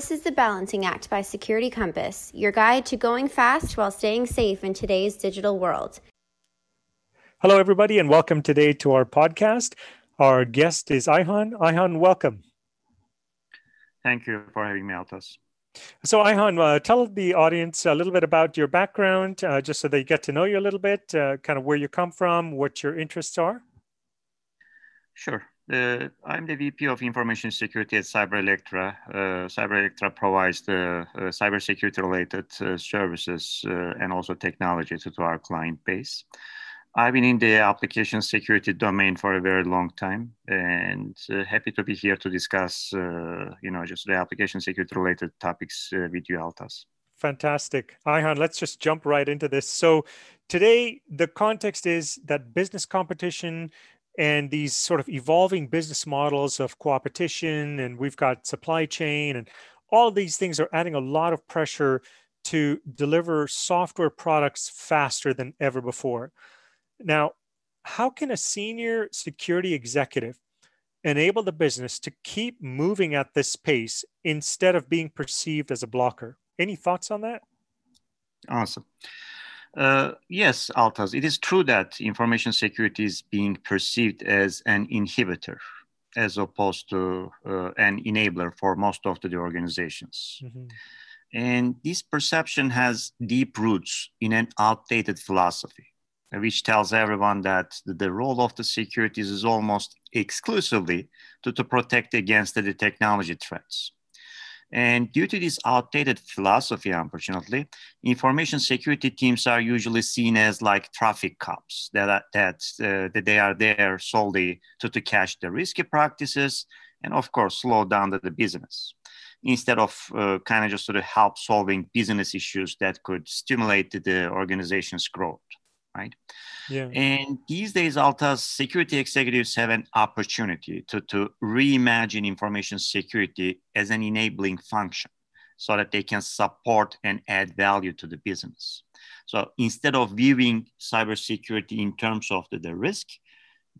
This is the Balancing Act by Security Compass, your guide to going fast while staying safe in today's digital world. Hello, everybody, and welcome today to our podcast. Our guest is Ayhan. Ayhan, welcome. Thank you for having me, Altaz. So, Ayhan, uh, tell the audience a little bit about your background, uh, just so they get to know you a little bit, uh, kind of where you come from, what your interests are. Sure. Uh, I'm the VP of Information Security at CyberElectra. Uh, CyberElectra provides the uh, cybersecurity related uh, services uh, and also technology to, to, our client base. I've been in the application security domain for a very long time and uh, happy to be here to discuss, you know, just the application security related topics with you, Altaz. Fantastic. Ayhan, let's just jump right into this. So, today, the context is that business competition and these sort of evolving business models of competition and we've got supply chain and all of these things are adding a lot of pressure to deliver software products faster than ever before. Now how can a senior security executive enable the business to keep moving at this pace instead of being perceived as a blocker? Any thoughts on that? Awesome uh, yes, Altaz, it is true that information security is being perceived as an inhibitor as opposed to uh, an enabler for most of the organizations. Mm-hmm. And this perception has deep roots in an outdated philosophy, which tells everyone that the role of the securities is almost exclusively to, to protect against the technology threats. And due to this outdated philosophy, unfortunately, information security teams are usually seen as like traffic cops that, are, that, uh, that they are there solely to, to catch the risky practices and, of course, slow down the, the business. Instead of uh, kind of just sort of help solving business issues that could stimulate the organization's growth right? Yeah. And these days, Altaz security executives have an opportunity to, to reimagine information security as an enabling function so that they can support and add value to the business. So instead of viewing cybersecurity in terms of the, the risk,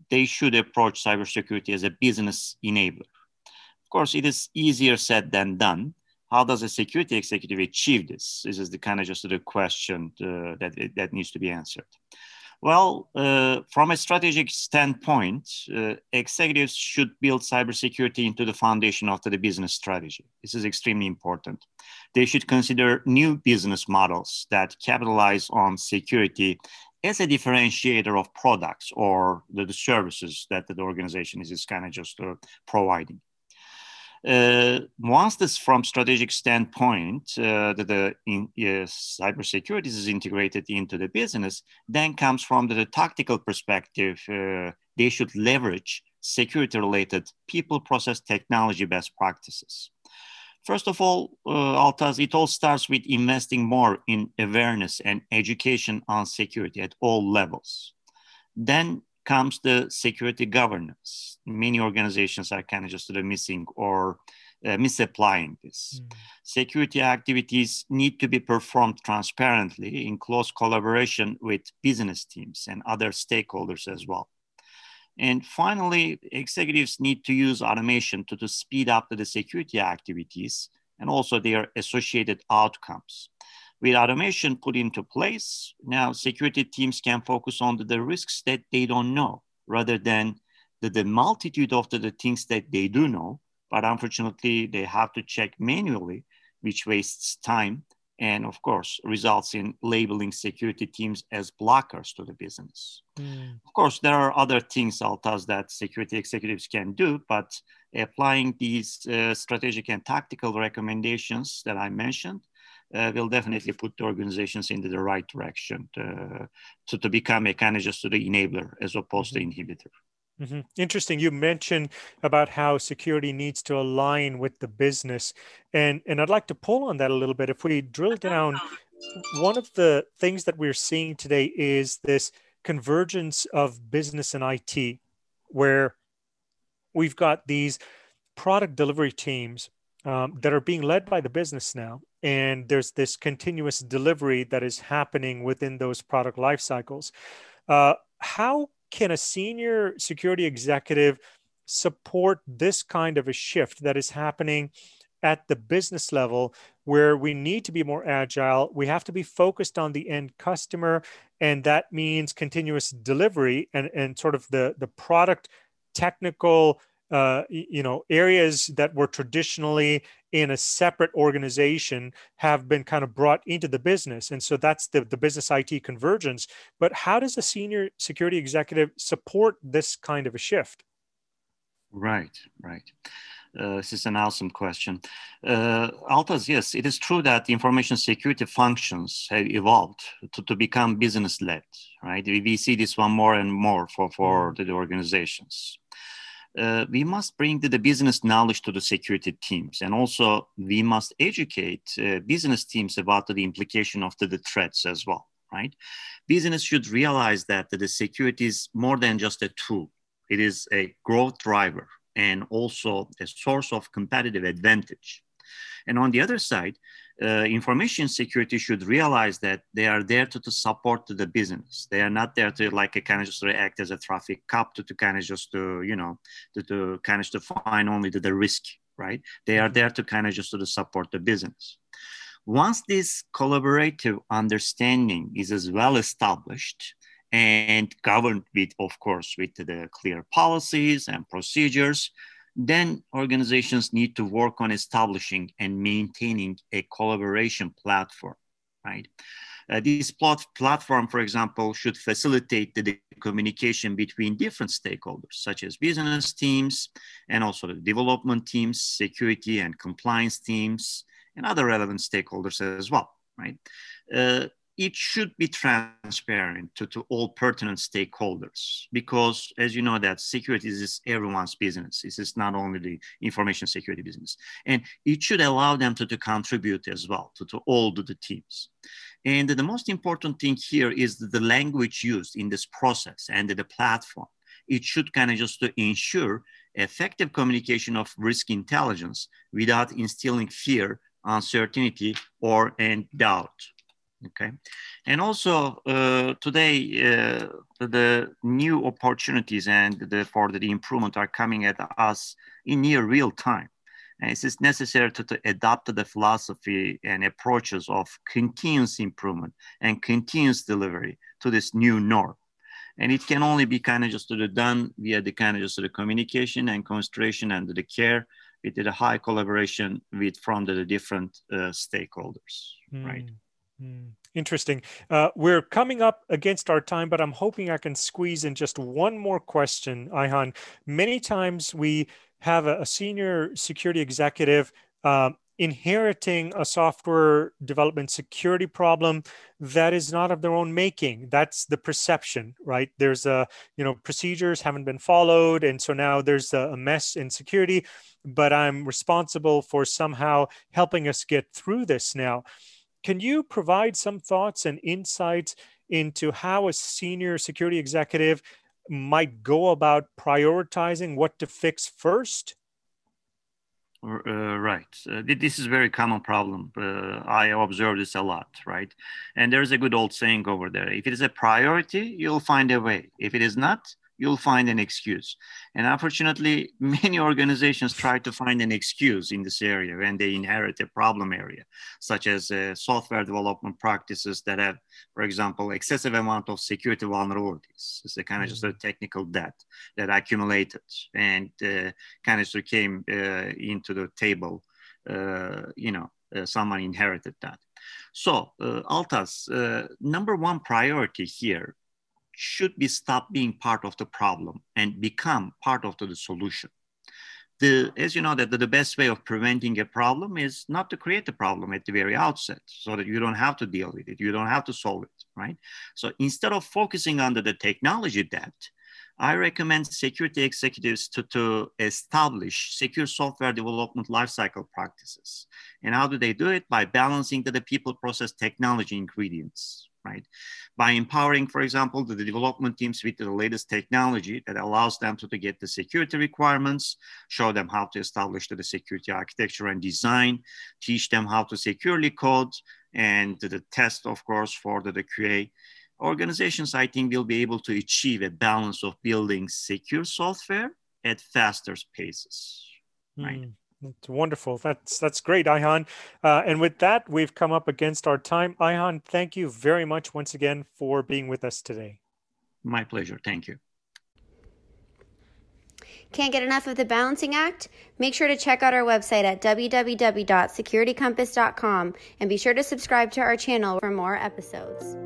they should approach cybersecurity as a business enabler. Of course, it is easier said than done how does a security executive achieve this? This is the kind of just the question uh, that that needs to be answered. Well, uh, from a strategic standpoint, uh, executives should build cybersecurity into the foundation of the business strategy. This is extremely important. They should consider new business models that capitalize on security as a differentiator of products or the, the services that the organization is, is kind of just uh, providing. Uh, once this from strategic standpoint, uh, the, the in, uh, cybersecurity is integrated into the business, then comes from the, the tactical perspective, uh, they should leverage security related people process technology best practices. First of all, uh, Altaz, it all starts with investing more in awareness and education on security at all levels. Then comes the security governance. Many organizations are kind of just sort of missing or uh, misapplying this. Mm. Security activities need to be performed transparently in close collaboration with business teams and other stakeholders as well. And finally, executives need to use automation to, to speed up the security activities and also their associated outcomes. With automation put into place, now security teams can focus on the, the risks that they don't know rather than the, the multitude of the, the things that they do know. But unfortunately, they have to check manually, which wastes time and of course results in labeling security teams as blockers to the business. Mm. Of course, there are other things, Altaz, that security executives can do, but applying these uh, strategic and tactical recommendations that I mentioned uh, will definitely put the organizations into the right direction to, to, to become a kind of just the enabler as opposed mm-hmm. to inhibitor. Mm-hmm. Interesting. You mentioned about how security needs to align with the business, and and I'd like to pull on that a little bit. If we drill down, one of the things that we're seeing today is this convergence of business and IT, where we've got these product delivery teams um, that are being led by the business now. And there's this continuous delivery that is happening within those product life cycles. Uh, how can a senior security executive support this kind of a shift that is happening at the business level where we need to be more agile. We have to be focused on the end customer, and that means continuous delivery and, and sort of the, the product technical uh, you know areas that were traditionally in a separate organization have been kind of brought into the business and so that's the, the business it convergence but how does a senior security executive support this kind of a shift right right uh, this is an awesome question. Uh, Altaz, yes, it is true that information security functions have evolved to, to become business led, right? We, we see this one more and more for, for mm. the organizations uh, we must bring the, the, business knowledge to the security teams. And also we must educate uh, business teams about the implication of the, the, threats as well right? Business should realize that the security is more than just a tool. It is a growth driver and also a source of competitive advantage and on the other side uh, information security should realize that they are there to, to support the business. They are not there to like a kind of just act as a traffic cop to, to kind of just to, you know, to, to kind of to find only the, the risk, right? They are there to kind of just to support the business. Once this collaborative understanding is as well established, and governed with, of course, with the clear policies and procedures, then organizations need to work on establishing and maintaining a collaboration platform, right? Uh, this plot, platform, for example, should facilitate the, the, communication between different stakeholders, such as business teams and also the development teams, security and compliance teams, and other relevant stakeholders as well, right? Uh, it should be transparent to, to all pertinent stakeholders because as you know that security is everyone's business. This is not only the information security business. And it should allow them to, to contribute as well to, to all the, the teams. And the most important thing here is the language used in this process and the platform. It should kind of just to ensure effective communication of risk intelligence without instilling fear uncertainty or and doubt okay. And also uh, today uh, the new opportunities and the, for the improvement are coming at us in near real time. And it is necessary to, to adopt the philosophy and approaches of continuous improvement and continuous delivery to this new norm. And it can only be kind of just to the done via the kind of just the communication and concentration and the care. With the high collaboration with from the different uh, stakeholders mm. right Mm, interesting. Uh, we're coming up against our time, but I'm hoping I can squeeze in just one more question, Ayhan. Many times we have a, a senior security executive uh, inheriting a software development security problem that is not of their own making that's the perception right there's a you know procedures haven't been followed and so now there's a, mess in security but i'm responsible for somehow helping us get through this now can you provide some thoughts and insights into how a senior security executive might go about prioritizing what to fix first? Uh, right. Uh, this is a very common problem. Uh, I observe this a lot, right? And there's a good old saying over there if it is a priority, you'll find a way. If it is not, you'll find an excuse. And unfortunately, many organizations try to find an excuse in this area when they inherit a problem area, such as uh, software development practices that have, for example, excessive amount of security vulnerabilities. It's a kind of mm-hmm. just a mm-hmm. technical debt that accumulated and uh, kind of sort of came uh, into the table. Uh, you know, uh, someone inherited that. So, uh, Altaz, uh, number one priority here should be stop being part of the problem and become part of the solution. The, as you know that the, the, best way of preventing a problem is not to create the problem at the very outset so that you don't have to deal with it you don't have to solve it right? So instead of focusing on the, the technology debt i recommend security executives to, to establish secure software development lifecycle practices. And how do they do it? By balancing the, the people process technology ingredients right? By empowering, for example, the, development teams with the latest technology that allows them to, to get the security requirements, show them how to establish the, security architecture and design, teach them how to securely code, and the, test, of course, for the, the QA. Organizations, I think, will be able to achieve a balance of building secure software at faster paces, right? Mm. That's wonderful. That's that's great, Ayhan. Uh, and with that, we've come up against our time. Ayhan, thank you very much once again for being with us today. My pleasure. Thank you. Can't get enough of the balancing act? Make sure to check out our website at www.securitycompass.com and be sure to subscribe to our channel for more episodes.